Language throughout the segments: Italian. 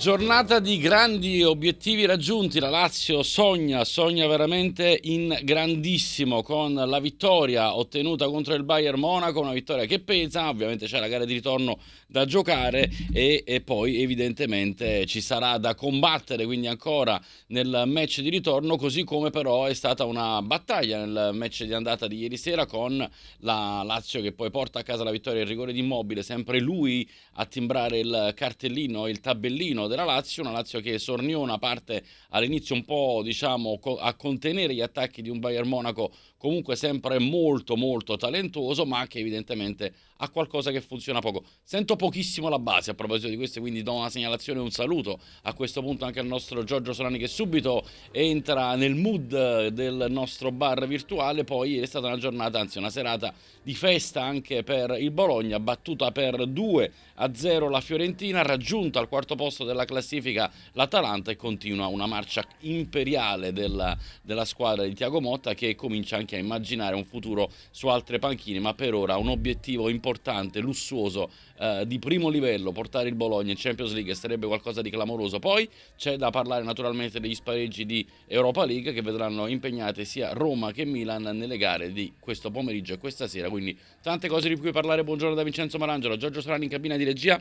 Giornata di grandi obiettivi raggiunti, la Lazio sogna, sogna veramente in grandissimo con la vittoria ottenuta contro il Bayern Monaco, una vittoria che pesa, ovviamente c'è la gara di ritorno da giocare e, e poi evidentemente ci sarà da combattere quindi ancora nel match di ritorno, così come però è stata una battaglia nel match di andata di ieri sera con la Lazio che poi porta a casa la vittoria il rigore di Immobile, sempre lui a timbrare il cartellino, il tabellino della Lazio, una Lazio che sorniona parte all'inizio un po' diciamo a contenere gli attacchi di un Bayern Monaco comunque sempre molto molto talentuoso ma che evidentemente ha qualcosa che funziona poco. Sento pochissimo la base a proposito di questo, quindi do una segnalazione e un saluto a questo punto anche al nostro Giorgio Solani che subito entra nel mood del nostro bar virtuale. Poi è stata una giornata, anzi una serata di festa anche per il Bologna, battuta per 2 a 0 la Fiorentina, raggiunta al quarto posto della classifica l'Atalanta e continua una marcia imperiale della, della squadra di Tiago Motta che comincia anche a immaginare un futuro su altre panchine, ma per ora un obiettivo importante importante, lussuoso, eh, di primo livello, portare il Bologna in Champions League sarebbe qualcosa di clamoroso. Poi c'è da parlare naturalmente degli spareggi di Europa League che vedranno impegnate sia Roma che Milan nelle gare di questo pomeriggio e questa sera. Quindi tante cose di cui parlare. Buongiorno da Vincenzo Marangelo, Giorgio Strani in cabina di regia.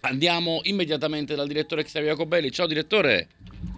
Andiamo immediatamente dal direttore Xavier Jacobelli. Ciao direttore.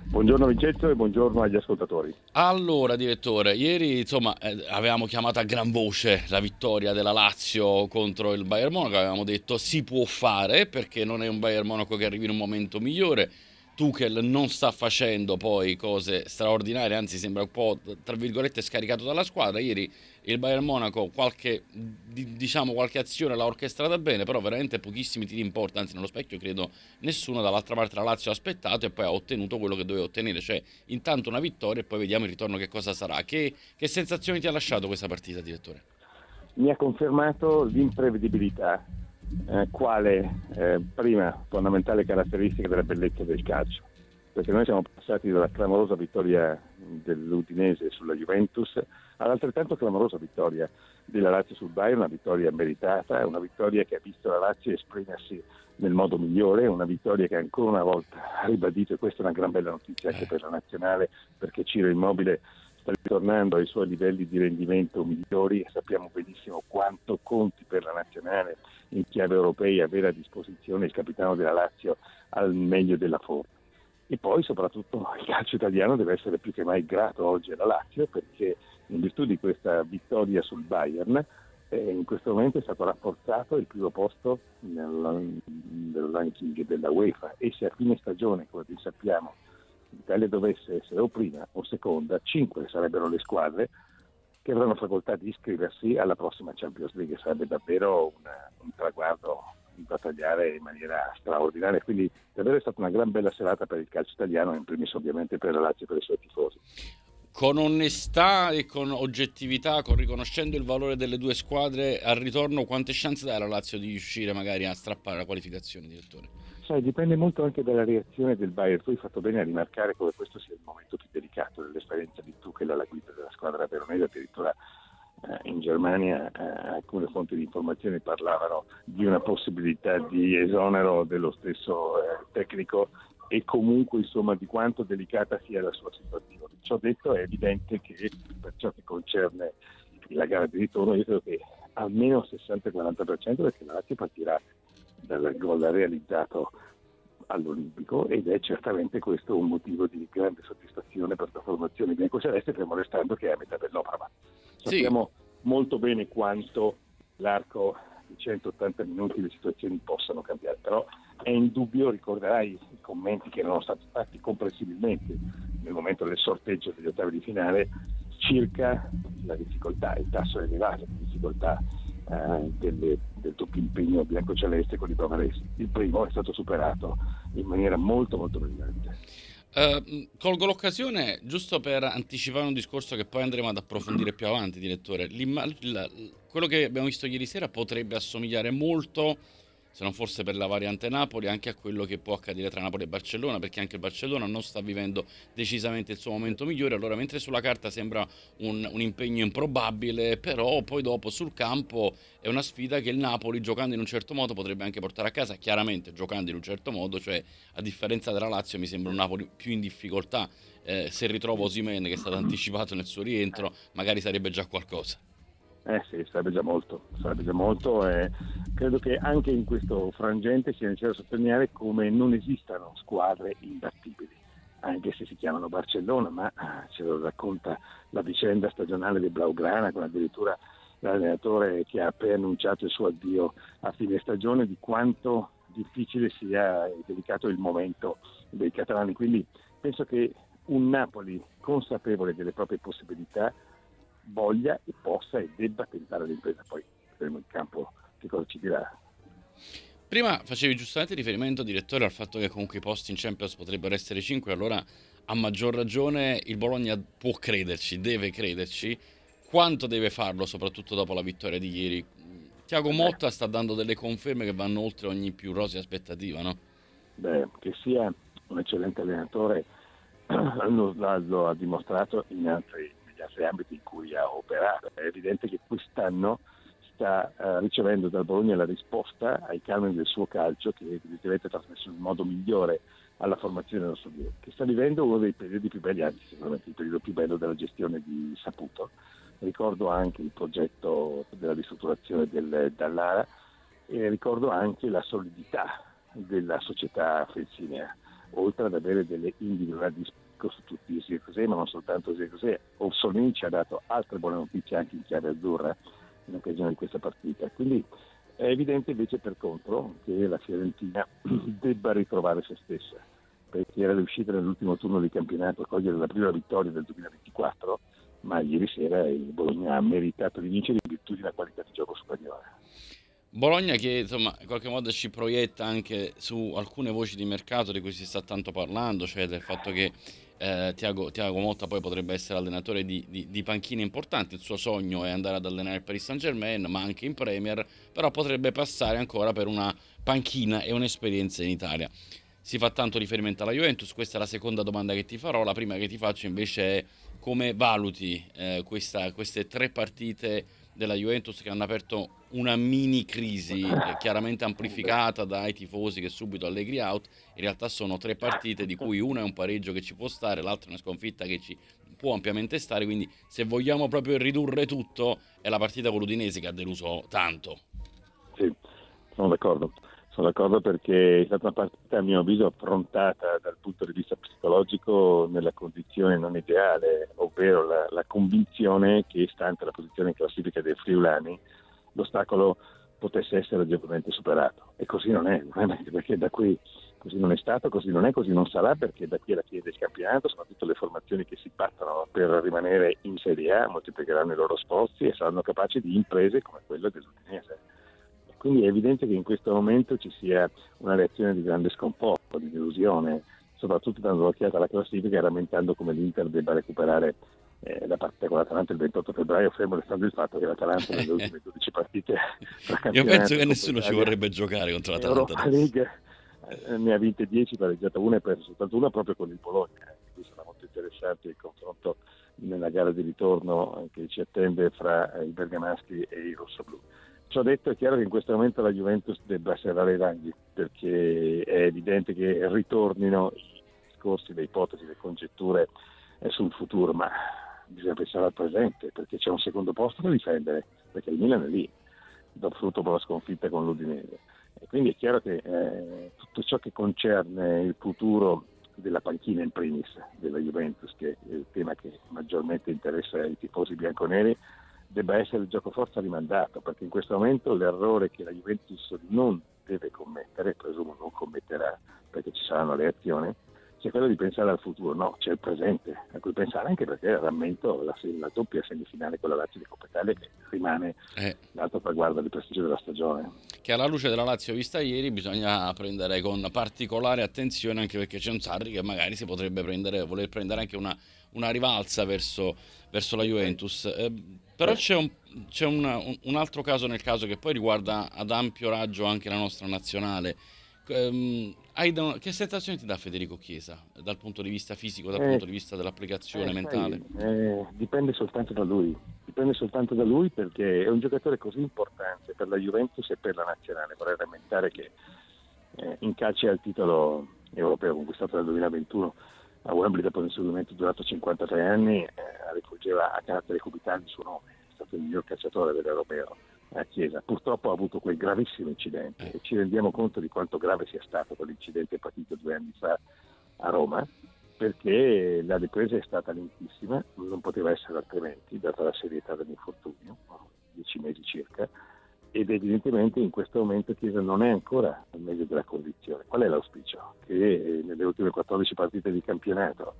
Buongiorno Vincenzo e buongiorno agli ascoltatori. Allora, direttore, ieri insomma eh, avevamo chiamato a gran voce la vittoria della Lazio contro il Bayern Monaco, avevamo detto si può fare perché non è un Bayern Monaco che arrivi in un momento migliore. Tuchel non sta facendo poi cose straordinarie, anzi sembra un po' tra virgolette scaricato dalla squadra. Ieri il Bayern Monaco qualche, diciamo, qualche azione l'ha orchestrata bene, però veramente pochissimi tiri in porta, anzi nello specchio credo nessuno, dall'altra parte la Lazio ha aspettato e poi ha ottenuto quello che doveva ottenere, cioè intanto una vittoria e poi vediamo il ritorno che cosa sarà. Che, che sensazioni ti ha lasciato questa partita, direttore? Mi ha confermato l'imprevedibilità eh, quale eh, prima fondamentale caratteristica della bellezza del calcio, perché noi siamo passati dalla clamorosa vittoria dell'Udinese sulla Juventus all'altrettanto clamorosa vittoria della Lazio sul Bayern, una vittoria meritata, una vittoria che ha visto la Lazio esprimersi nel modo migliore, una vittoria che ancora una volta ha ribadito, e questa è una gran bella notizia anche per la nazionale, perché Ciro Immobile sta ritornando ai suoi livelli di rendimento migliori e sappiamo benissimo quanto conti per la nazionale in chiave europea avere a disposizione il capitano della Lazio al meglio della forma. E poi soprattutto il calcio italiano deve essere più che mai grato oggi alla Lazio perché in virtù di questa vittoria sul Bayern eh, in questo momento è stato rafforzato il primo posto nel, nel ranking della UEFA e se a fine stagione, come ben sappiamo, l'Italia dovesse essere o prima o seconda, cinque sarebbero le squadre che avranno facoltà di iscriversi alla prossima Champions League. Sarebbe davvero una, un traguardo di battagliare in maniera straordinaria. Quindi davvero è stata una gran bella serata per il calcio italiano, in primis ovviamente per la Lazio e per i suoi tifosi con onestà e con oggettività, con riconoscendo il valore delle due squadre al ritorno, quante chance dà la Lazio di riuscire magari a strappare la qualificazione, direttore? Sai, dipende molto anche dalla reazione del Bayern. Tu hai fatto bene a rimarcare come questo sia il momento più delicato dell'esperienza di Tuchel alla guida della squadra veronese, addirittura eh, in Germania eh, alcune fonti di informazione parlavano di una possibilità di esonero dello stesso eh, tecnico e comunque insomma di quanto delicata sia la sua situazione. Ciò detto è evidente che per ciò che concerne la gara di ritorno io credo che almeno 60-40% perché la Lazio partirà dal gol realizzato all'Olimpico ed è certamente questo un motivo di grande soddisfazione per la formazione biancoceleste fermo restando che è a metà dell'opera. Sappiamo sì. molto bene quanto l'arco di 180 minuti le situazioni possano cambiare, però è indubbio, ricorderai i commenti che erano stati fatti comprensibilmente nel momento del sorteggio degli ottavi di finale circa la difficoltà, il tasso elevato di difficoltà eh, delle, del doppio impegno bianco-celeste con i bavaresi. Il primo è stato superato in maniera molto molto brillante. Uh, colgo l'occasione giusto per anticipare un discorso che poi andremo ad approfondire più avanti, direttore. La, quello che abbiamo visto ieri sera potrebbe assomigliare molto se non forse per la variante Napoli, anche a quello che può accadere tra Napoli e Barcellona, perché anche il Barcellona non sta vivendo decisamente il suo momento migliore. Allora, mentre sulla carta sembra un, un impegno improbabile, però poi dopo sul campo è una sfida che il Napoli, giocando in un certo modo, potrebbe anche portare a casa. Chiaramente, giocando in un certo modo, cioè a differenza della Lazio, mi sembra un Napoli più in difficoltà. Eh, se ritrovo Osimen, che è stato anticipato nel suo rientro, magari sarebbe già qualcosa. Eh sì, sarebbe già molto, sarebbe già molto e credo che anche in questo frangente sia necessario sottolineare come non esistano squadre imbattibili, anche se si chiamano Barcellona, ma ah, ce lo racconta la vicenda stagionale di Blaugrana con addirittura l'allenatore che ha preannunciato il suo addio a fine stagione di quanto difficile sia delicato il momento dei catalani. Quindi penso che un Napoli consapevole delle proprie possibilità voglia e possa e debba tentare l'impresa. Poi vedremo il campo che cosa ci dirà. Prima facevi giustamente riferimento, direttore, al fatto che comunque i posti in Champions potrebbero essere 5, allora a maggior ragione il Bologna può crederci, deve crederci. Quanto deve farlo, soprattutto dopo la vittoria di ieri? Tiago Motta sta dando delle conferme che vanno oltre ogni più rosea aspettativa, no? Beh, che sia un eccellente allenatore lo, ha dimostrato in altri altri ambiti in cui ha operato. È evidente che quest'anno sta uh, ricevendo dal Bologna la risposta ai canoni del suo calcio che evidentemente ha trasmesso in modo migliore alla formazione del nostro giro, che sta vivendo uno dei periodi più belli, anzi sicuramente il periodo più bello della gestione di Saputo. Ricordo anche il progetto della ristrutturazione del Dallara e ricordo anche la solidità della società felsinea, oltre ad avere delle individualità costituiti sia così, ma non soltanto sia così. Orsolini ci ha dato altre buone notizie anche in chiave azzurra in occasione di questa partita. Quindi è evidente invece per contro che la Fiorentina debba ritrovare se stessa, perché era riuscita nell'ultimo turno di campionato a cogliere la prima vittoria del 2024, ma ieri sera il Bologna ha meritato di vincere in virtù di una qualità di gioco superiore. Bologna che insomma in qualche modo ci proietta anche su alcune voci di mercato di cui si sta tanto parlando, cioè del fatto che eh, Tiago, Tiago, Motta poi potrebbe essere allenatore di, di, di, panchine importanti, il suo sogno è andare ad allenare il Paris Saint Germain, ma anche in Premier, però potrebbe passare ancora per una panchina e un'esperienza in Italia. Si fa tanto riferimento alla Juventus, questa è la seconda domanda che ti farò, la prima che ti faccio invece è come valuti eh, questa, queste tre partite della Juventus che hanno aperto una mini crisi eh, chiaramente amplificata dai tifosi che subito allegri out. In realtà sono tre partite di cui una è un pareggio che ci può stare, l'altra è una sconfitta che ci può ampiamente stare. Quindi, se vogliamo proprio ridurre tutto, è la partita con l'Udinese che ha deluso tanto. Sì, sono d'accordo. Sono d'accordo perché è stata una partita a mio avviso affrontata dal punto di vista psicologico nella condizione non ideale, ovvero la, la convinzione che stante la posizione in classifica dei friulani l'ostacolo potesse essere agevolmente superato. E così non è, perché da qui così non è stato, così non è, così non sarà, perché da qui alla fine del campionato, soprattutto le formazioni che si battono per rimanere in Serie A, moltiplicheranno i loro sforzi e saranno capaci di imprese come quella dell'Udinese. Quindi è evidente che in questo momento ci sia una reazione di grande sconforto, di delusione, soprattutto dando un'occhiata alla classifica e rammentando come l'Inter debba recuperare eh, la partita con l'Atalanta il 28 febbraio, fermo restando il fatto che l'Atalanta nelle ultime 12 partite Io penso che nessuno ci vorrebbe giocare contro l'Atalanta. Europa League eh, ne ha vinte 10, pareggiata una e perso soltanto una proprio con il Bologna. Eh. Quindi sarà molto interessante il confronto nella gara di ritorno che ci attende fra i bergamaschi e i rossoblù. Ciò detto è chiaro che in questo momento la Juventus debba serrare i ranghi perché è evidente che ritornino i discorsi, le ipotesi, le congetture eh, sul futuro, ma bisogna pensare al presente perché c'è un secondo posto da difendere, perché il Milan è lì, dopo la sconfitta con l'Udinese. E quindi è chiaro che eh, tutto ciò che concerne il futuro della panchina in primis della Juventus, che è il tema che maggiormente interessa i tifosi bianconeri, debba essere il gioco forza rimandato, perché in questo momento l'errore che la Juventus non deve commettere, presumo non commetterà perché ci saranno le azioni, sia quello di pensare al futuro, no, c'è il presente a cui pensare anche perché rammento la, la doppia semifinale con la Lazio di Coppa Italia che rimane eh. l'altro traguardo di prestigio della stagione. Che alla luce della Lazio vista ieri bisogna prendere con particolare attenzione anche perché c'è un Sarri che magari si potrebbe prendere, voler prendere anche una, una rivalsa verso, verso la Juventus. Eh, Però c'è, un, c'è una, un, un, altro caso nel caso che poi riguarda ad ampio raggio anche la nostra nazionale. Um, da, che sensazioni ti dà Federico Chiesa dal punto di vista fisico, dal eh, punto di vista dell'applicazione eh, mentale? Eh, dipende soltanto da lui, dipende soltanto da lui perché è un giocatore così importante per la Juventus e per la nazionale. Vorrei rammentare che eh, in calcio al titolo europeo conquistato nel 2021 a Wembley dopo un inseguimento durato 53 anni eh, rivolgeva a carattere cubitale il suo nome, è stato il miglior calciatore dell'europeo a Chiesa. Purtroppo ha avuto quel gravissimo incidente e ci rendiamo conto di quanto grave sia stato quell'incidente partito due anni fa a Roma perché la ripresa è stata lentissima, non poteva essere altrimenti, data la serietà dell'infortunio, dieci mesi circa, ed evidentemente in questo momento Chiesa non è ancora meglio della condizione. Qual è l'auspicio? Che nelle ultime 14 partite di campionato,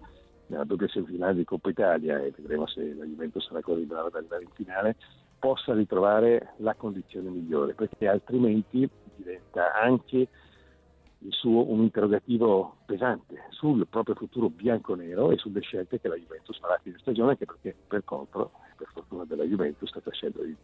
nella doppia semifinale di Coppa Italia, e vedremo se la Juventus sarà così brava ad arrivare in finale, possa ritrovare la condizione migliore, perché altrimenti diventa anche suo un interrogativo pesante sul proprio futuro bianco-nero e sulle scelte che la Juventus farà a fine stagione, anche perché per contro, per fortuna della Juventus, sta facendo di.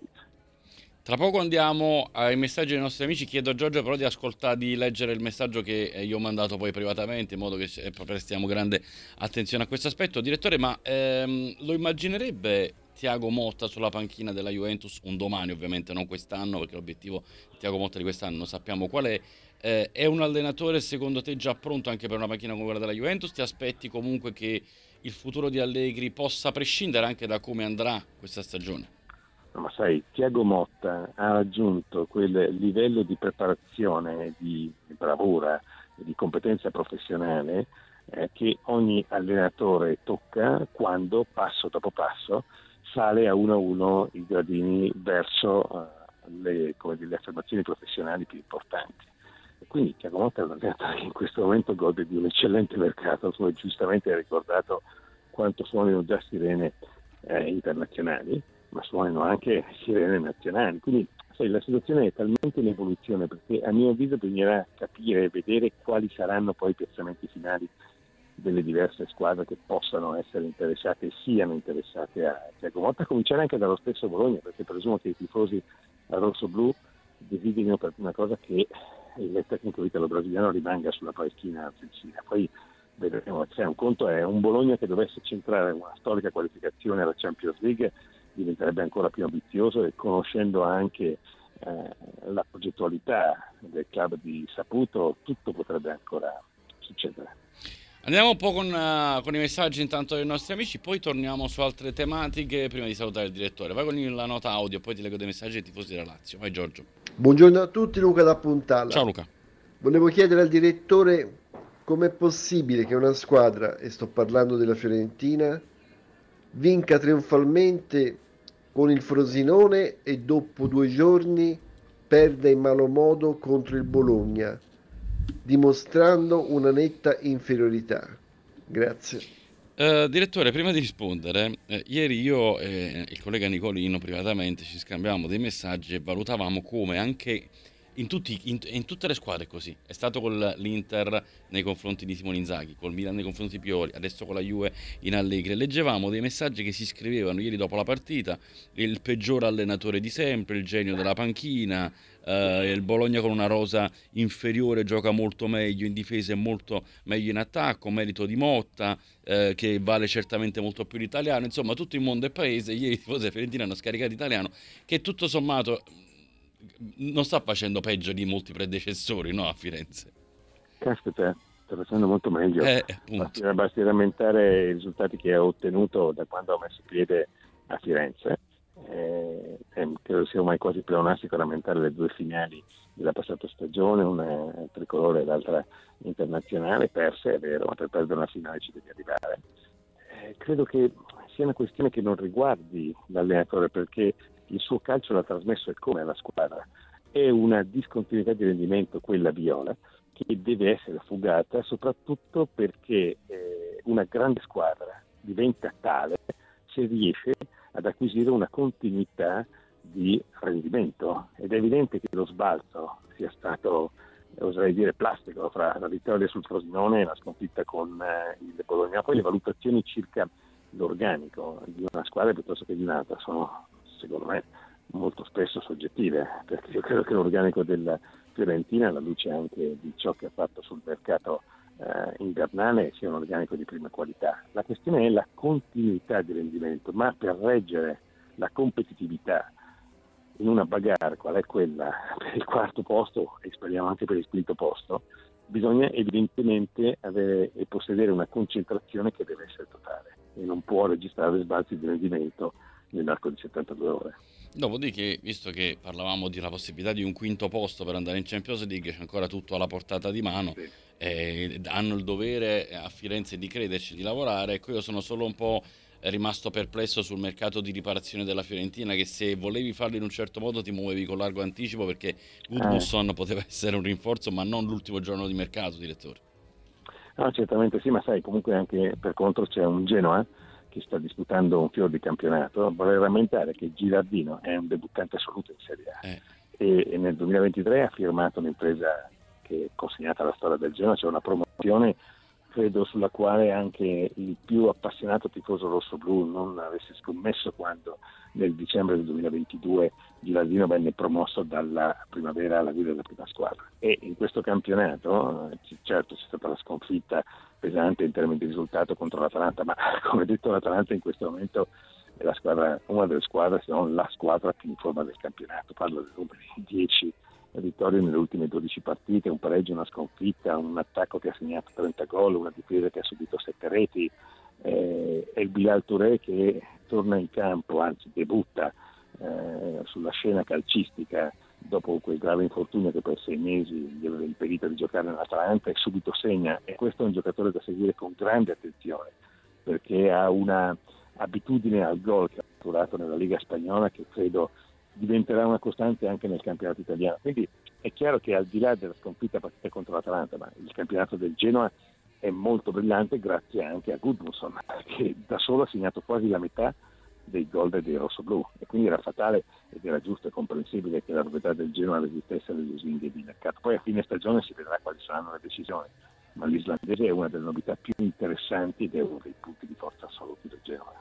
Tra poco andiamo ai messaggi dei nostri amici. Chiedo a Giorgio però di ascoltare, di leggere il messaggio che eh, io ho mandato poi privatamente, in modo che eh, prestiamo grande attenzione a questo aspetto. Direttore, ma ehm, lo immaginerebbe Tiago Motta sulla panchina della Juventus un domani, ovviamente non quest'anno, perché l'obiettivo di Tiago Motta di quest'anno non sappiamo qual è. Eh, è un allenatore secondo te già pronto anche per una panchina come quella della Juventus? Ti aspetti comunque che il futuro di Allegri possa prescindere anche da come andrà questa stagione? Ma sai, Tiago Motta ha raggiunto quel livello di preparazione, di bravura, di competenza professionale eh, che ogni allenatore tocca quando passo dopo passo sale a uno a uno i gradini verso eh, le, dire, le, affermazioni professionali più importanti. Quindi Tiago Motta è un allenatore che in questo momento gode di un eccellente mercato, come giustamente hai ricordato quanto suonino già sirene eh, internazionali ma suonano anche sirene nazionali. Quindi sai, la situazione è talmente in evoluzione perché a mio avviso bisognerà capire e vedere quali saranno poi i piazzamenti finali delle diverse squadre che possano essere interessate e siano interessate a Tiago Motta, cominciare anche dallo stesso Bologna, perché presumo che i tifosi a rosso-blu desiderino per una cosa che il tecnico italo-brasiliano rimanga sulla panchina offensiva. Poi vedremo, cioè, un conto è un Bologna che dovesse centrare una storica qualificazione alla Champions League diventerebbe ancora più ambizioso e conoscendo anche eh, la progettualità del club di Saputo tutto potrebbe ancora succedere. Andiamo un po' con, uh, con, i messaggi intanto dei nostri amici, poi torniamo su altre tematiche prima di salutare il direttore. Vai con la nota audio, poi ti leggo dei messaggi dei tifosi della Lazio. Vai Giorgio. Buongiorno a tutti, Luca da Puntalla. Ciao Luca. Volevo chiedere al direttore com'è possibile che una squadra, e sto parlando della Fiorentina, vinca trionfalmente con il Frosinone e dopo due giorni perde in malo modo contro il Bologna, dimostrando una netta inferiorità. Grazie. Uh, direttore, prima di rispondere, eh, ieri io e il collega Nicolino privatamente ci scambiavamo dei messaggi e valutavamo come anche in, tutti, in, in, tutte le squadre è così. È stato con l'Inter nei confronti di Simone Inzaghi, col Milan nei confronti di Pioli, adesso con la Juve in Allegri. Leggevamo dei messaggi che si scrivevano ieri dopo la partita, il peggior allenatore di sempre, il genio della panchina, eh, il Bologna con una rosa inferiore gioca molto meglio in difesa e molto meglio in attacco, merito di Motta, eh, che vale certamente molto più l'italiano. Insomma, tutto il mondo è paese. Ieri i tifosi Fiorentina hanno scaricato italiano, che tutto sommato non sta facendo peggio di molti predecessori no, a Firenze. Caspita, sta facendo molto meglio. Eh, basti, basti rammentare i risultati che ha ottenuto da quando ha messo piede a Firenze. Eh, eh, credo sia ormai quasi pleonastico rammentare le due finali della passata stagione, una tricolore e l'altra internazionale, perse, è vero, ma per perdere una finale ci devi arrivare. Eh, credo che sia una questione che non riguardi l'allenatore perché il suo calcio l'ha trasmesso e come alla squadra. È una discontinuità di rendimento quella viola che deve essere fugata soprattutto perché eh, una grande squadra diventa tale se riesce ad acquisire una continuità di rendimento ed è evidente che lo sbalzo sia stato oserei dire plastico fra la vittoria sul Frosinone e la sconfitta con eh, il Bologna poi le valutazioni circa l'organico di una squadra piuttosto che di un'altra sono secondo molto spesso soggettive, perché io credo che l'organico della Fiorentina, alla luce anche di ciò che ha fatto sul mercato eh, invernale, sia un organico di prima qualità. La questione è la continuità di rendimento, ma per reggere la competitività in una bagarre qual è quella per il quarto posto e speriamo anche per il quinto posto, bisogna evidentemente avere e possedere una concentrazione che deve essere totale e non può registrare sbalzi di rendimento nell'arco di 72 ore. Dopodiché, visto che parlavamo della possibilità di un quinto posto per andare in Champions League, c'è ancora tutto alla portata di mano, sì. eh, hanno il dovere a Firenze di crederci, di lavorare. Ecco, io sono solo un po' rimasto perplesso sul mercato di riparazione della Fiorentina, che se volevi farlo in un certo modo ti muovevi con largo anticipo perché Gudmundsson eh. poteva essere un rinforzo, ma non l'ultimo giorno di mercato, direttore. No, certamente sì, ma sai, comunque anche per contro c'è un Genoa che sta disputando un fior di campionato, vorrei rammentare che Girardino è un debuttante assoluto in Serie A eh. e, e, nel 2023 ha firmato un'impresa che è consegnata alla storia del Genoa, cioè una promozione credo sulla quale anche il più appassionato tifoso rosso-blu non avesse scommesso quando nel dicembre del 2022 Girardino venne promosso dalla primavera alla guida della prima squadra. E in questo campionato, certo c'è stata la sconfitta pesante in termini di risultato contro l'Atalanta, ma come detto l'Atalanta in questo momento è squadra, una delle squadre, se non la squadra più in forma del campionato. Parlo dei numeri 10 vittorie nelle ultime 12 partite, un pareggio, una sconfitta, un attacco che ha segnato 30 gol, una difesa che ha subito 7 reti, eh, e il Bilal Touré che torna in campo, anzi debutta eh, sulla scena calcistica dopo quel grave infortunio che per sei mesi gli aveva impedito di giocare nell'Atalanta e subito segna. E questo è un giocatore da seguire con grande attenzione perché ha una abitudine al gol che ha maturato nella Liga Spagnola che credo diventerà una costante anche nel campionato italiano. Quindi è chiaro che al di là della sconfitta partita contro l'Atalanta, ma il campionato del Genoa è molto brillante grazie anche a Gudmundsson, che da solo ha segnato quasi la metà dei gol dei rossoblù e quindi era fatale ed era giusto e comprensibile che la proprietà del Genoa resistesse alle lusinghe di mercato. Poi a fine stagione si vedrà quali saranno le decisioni, ma l'islandese è una delle novità più interessanti ed è uno dei punti di forza assoluti del Genoa.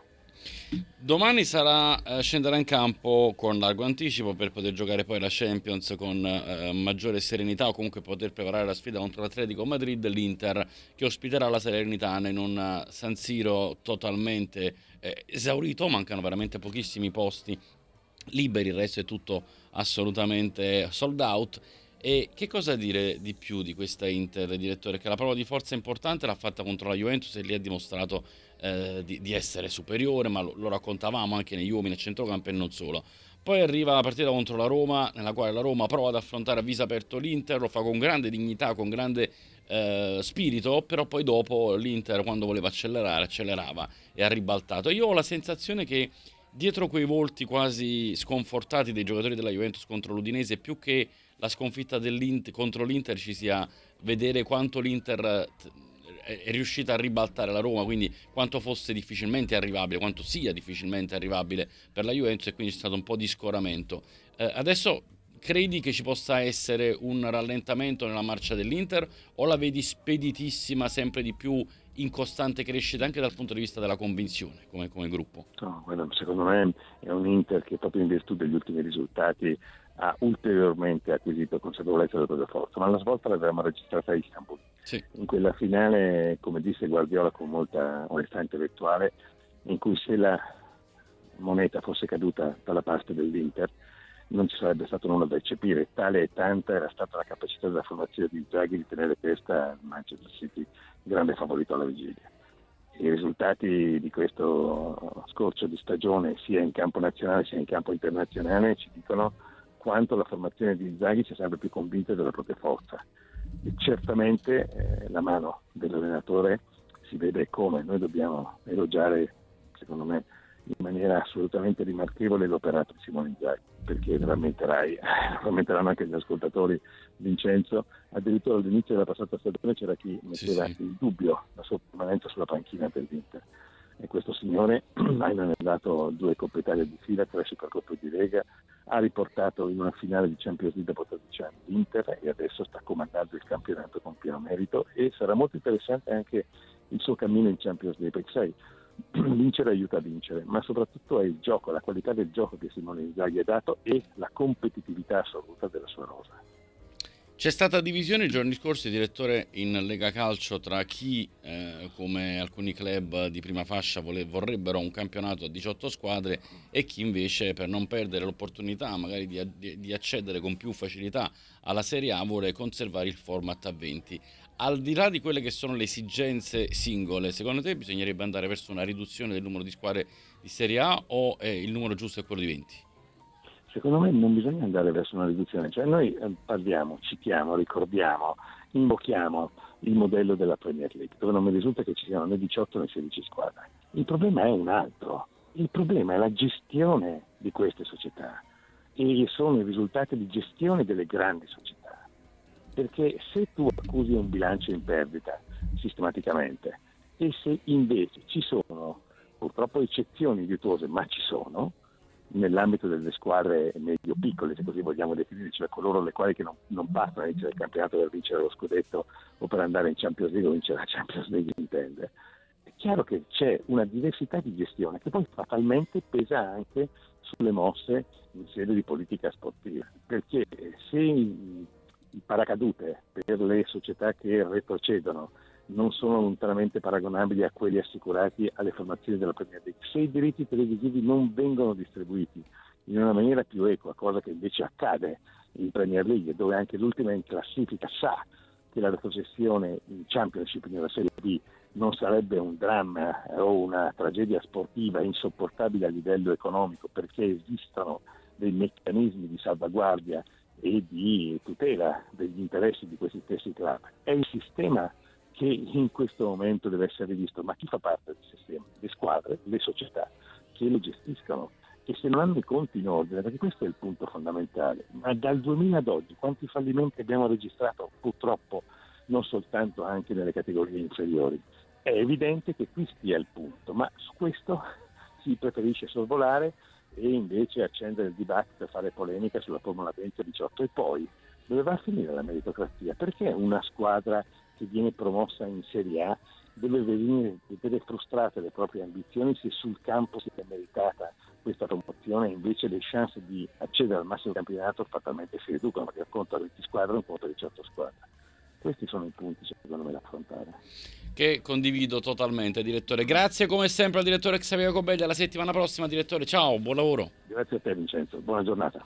Domani sarà, eh, scenderà in campo con largo anticipo per poter giocare poi la Champions con eh, maggiore serenità o comunque poter preparare la sfida contro l'Atletico Madrid, l'Inter che ospiterà la Salernitana in un San Siro totalmente eh, esaurito, mancano veramente pochissimi posti liberi, il resto è tutto assolutamente sold out. E che cosa dire di più di questa Inter, direttore? Che la prova di forza importante l'ha fatta contro la Juventus e lì ha dimostrato eh, di, di, essere superiore, ma lo, lo, raccontavamo anche negli uomini a centrocampo e non solo. Poi arriva la partita contro la Roma, nella quale la Roma prova ad affrontare a viso aperto l'Inter, lo fa con grande dignità, con grande eh, spirito, però poi dopo l'Inter quando voleva accelerare, accelerava e ha ribaltato. Io ho la sensazione che dietro quei volti quasi sconfortati dei giocatori della Juventus contro l'Udinese, più che la sconfitta contro l'Inter ci sia vedere quanto l'Inter è riuscita a ribaltare la Roma, quindi quanto fosse difficilmente arrivabile, quanto sia difficilmente arrivabile per la Juventus e quindi c'è stato un po' di scoramento. Eh, adesso credi che ci possa essere un rallentamento nella marcia dell'Inter o la vedi speditissima, sempre di più in costante crescita anche dal punto di vista della convinzione come, come gruppo? No, secondo me è un Inter che proprio in virtù degli ultimi risultati ha ulteriormente acquisito consapevolezza della propria forza, ma la svolta l'avevamo registrata a Istanbul. Sì. In quella finale, come disse Guardiola con molta onestà intellettuale, in cui se la moneta fosse caduta dalla parte dell'Inter non ci sarebbe stato nulla da eccepire, tale e tanta era stata la capacità della formazione di Zaghi di tenere testa al Manchester City, grande favorito alla vigilia. I risultati di questo scorcio di stagione, sia in campo nazionale sia in campo internazionale, ci dicono quanto la formazione di Zaghi sia sempre più convinta della propria forza. E certamente eh, la mano dell'allenatore si vede come noi dobbiamo elogiare, secondo me, in maniera assolutamente rimarchevole l'operato di Simone Inzaghi, perché rammenterai, rammenteranno anche gli ascoltatori Vincenzo, addirittura all'inizio della passata stagione c'era chi metteva sì, sì. in dubbio la sua permanenza sulla panchina dell'Inter e questo signore ha inanellato due Coppe Italia di fila, tre Supercoppe di Lega, ha riportato in una finale di Champions League dopo 13 anni l'Inter e adesso sta comandando il campionato con pieno merito e sarà molto interessante anche il suo cammino in Champions League, perché sai, vincere aiuta a vincere, ma soprattutto è il gioco, la qualità del gioco che Simone Inzaghi ha dato e la competitività assoluta della sua rosa. C'è stata divisione i giorni scorsi, direttore, in Lega Calcio tra chi, eh, come alcuni club di prima fascia, vole- vorrebbero un campionato a 18 squadre e chi invece, per non perdere l'opportunità magari di, di, di accedere con più facilità alla Serie A, vuole conservare il format a 20. Al di là di quelle che sono le esigenze singole, secondo te bisognerebbe andare verso una riduzione del numero di squadre di Serie A o eh, il numero giusto è quello di 20? Secondo me non bisogna andare verso una riduzione, cioè noi eh, parliamo, citiamo, ricordiamo, invochiamo il modello della Premier League, dove non mi risulta che ci siano né 18 né 16 squadre. Il problema è un altro, il problema è la gestione di queste società e sono i risultati di gestione delle grandi società. Perché se tu accusi un bilancio in perdita sistematicamente e se invece ci sono purtroppo eccezioni virtuose, ma ci sono, nell'ambito delle squadre medio-piccole, se così vogliamo definire, cioè coloro le quali non, non a vincere il campionato per vincere lo scudetto o per andare in Champions League o vincere la Champions League intende. È chiaro che c'è una diversità di gestione che poi fatalmente pesa anche sulle mosse in sede di politica sportiva, perché se il paracadute per le società che retrocedono non sono lontanamente paragonabili a quelli assicurati alle formazioni della Premier League. Se i diritti televisivi non vengono distribuiti in una maniera più equa, cosa che invece accade in Premier League, dove anche l'ultima in classifica sa che la retrocessione in Championship nella Serie B non sarebbe un dramma o una tragedia sportiva insopportabile a livello economico perché esistono dei meccanismi di salvaguardia e di tutela degli interessi di questi stessi club. È il sistema che in questo momento deve essere rivisto, ma chi fa parte del sistema? Le squadre, le società che lo gestiscono e se non hanno i conti in ordine, perché questo è il punto fondamentale. Ma dal 2000 ad oggi quanti fallimenti abbiamo registrato? Purtroppo non soltanto anche nelle categorie inferiori. È evidente che qui stia il punto, ma su questo si preferisce sorvolare e invece accendere il dibattito per fare polemica sulla Formula 2018 e poi dove va a finire la meritocrazia? Perché una squadra che viene promossa in Serie A deve vedere, vedere frustrate le proprie ambizioni se sul campo si è meritata questa promozione invece le chance di accedere al massimo campionato fatalmente si riducono perché conto a 20 squadre un conto a 18 squadre. Questi sono i punti secondo me da affrontare. Che condivido totalmente, direttore. Grazie come sempre al direttore Xavier Cobeglia. La settimana prossima, direttore. Ciao, buon lavoro. Grazie a te Vincenzo, buona giornata.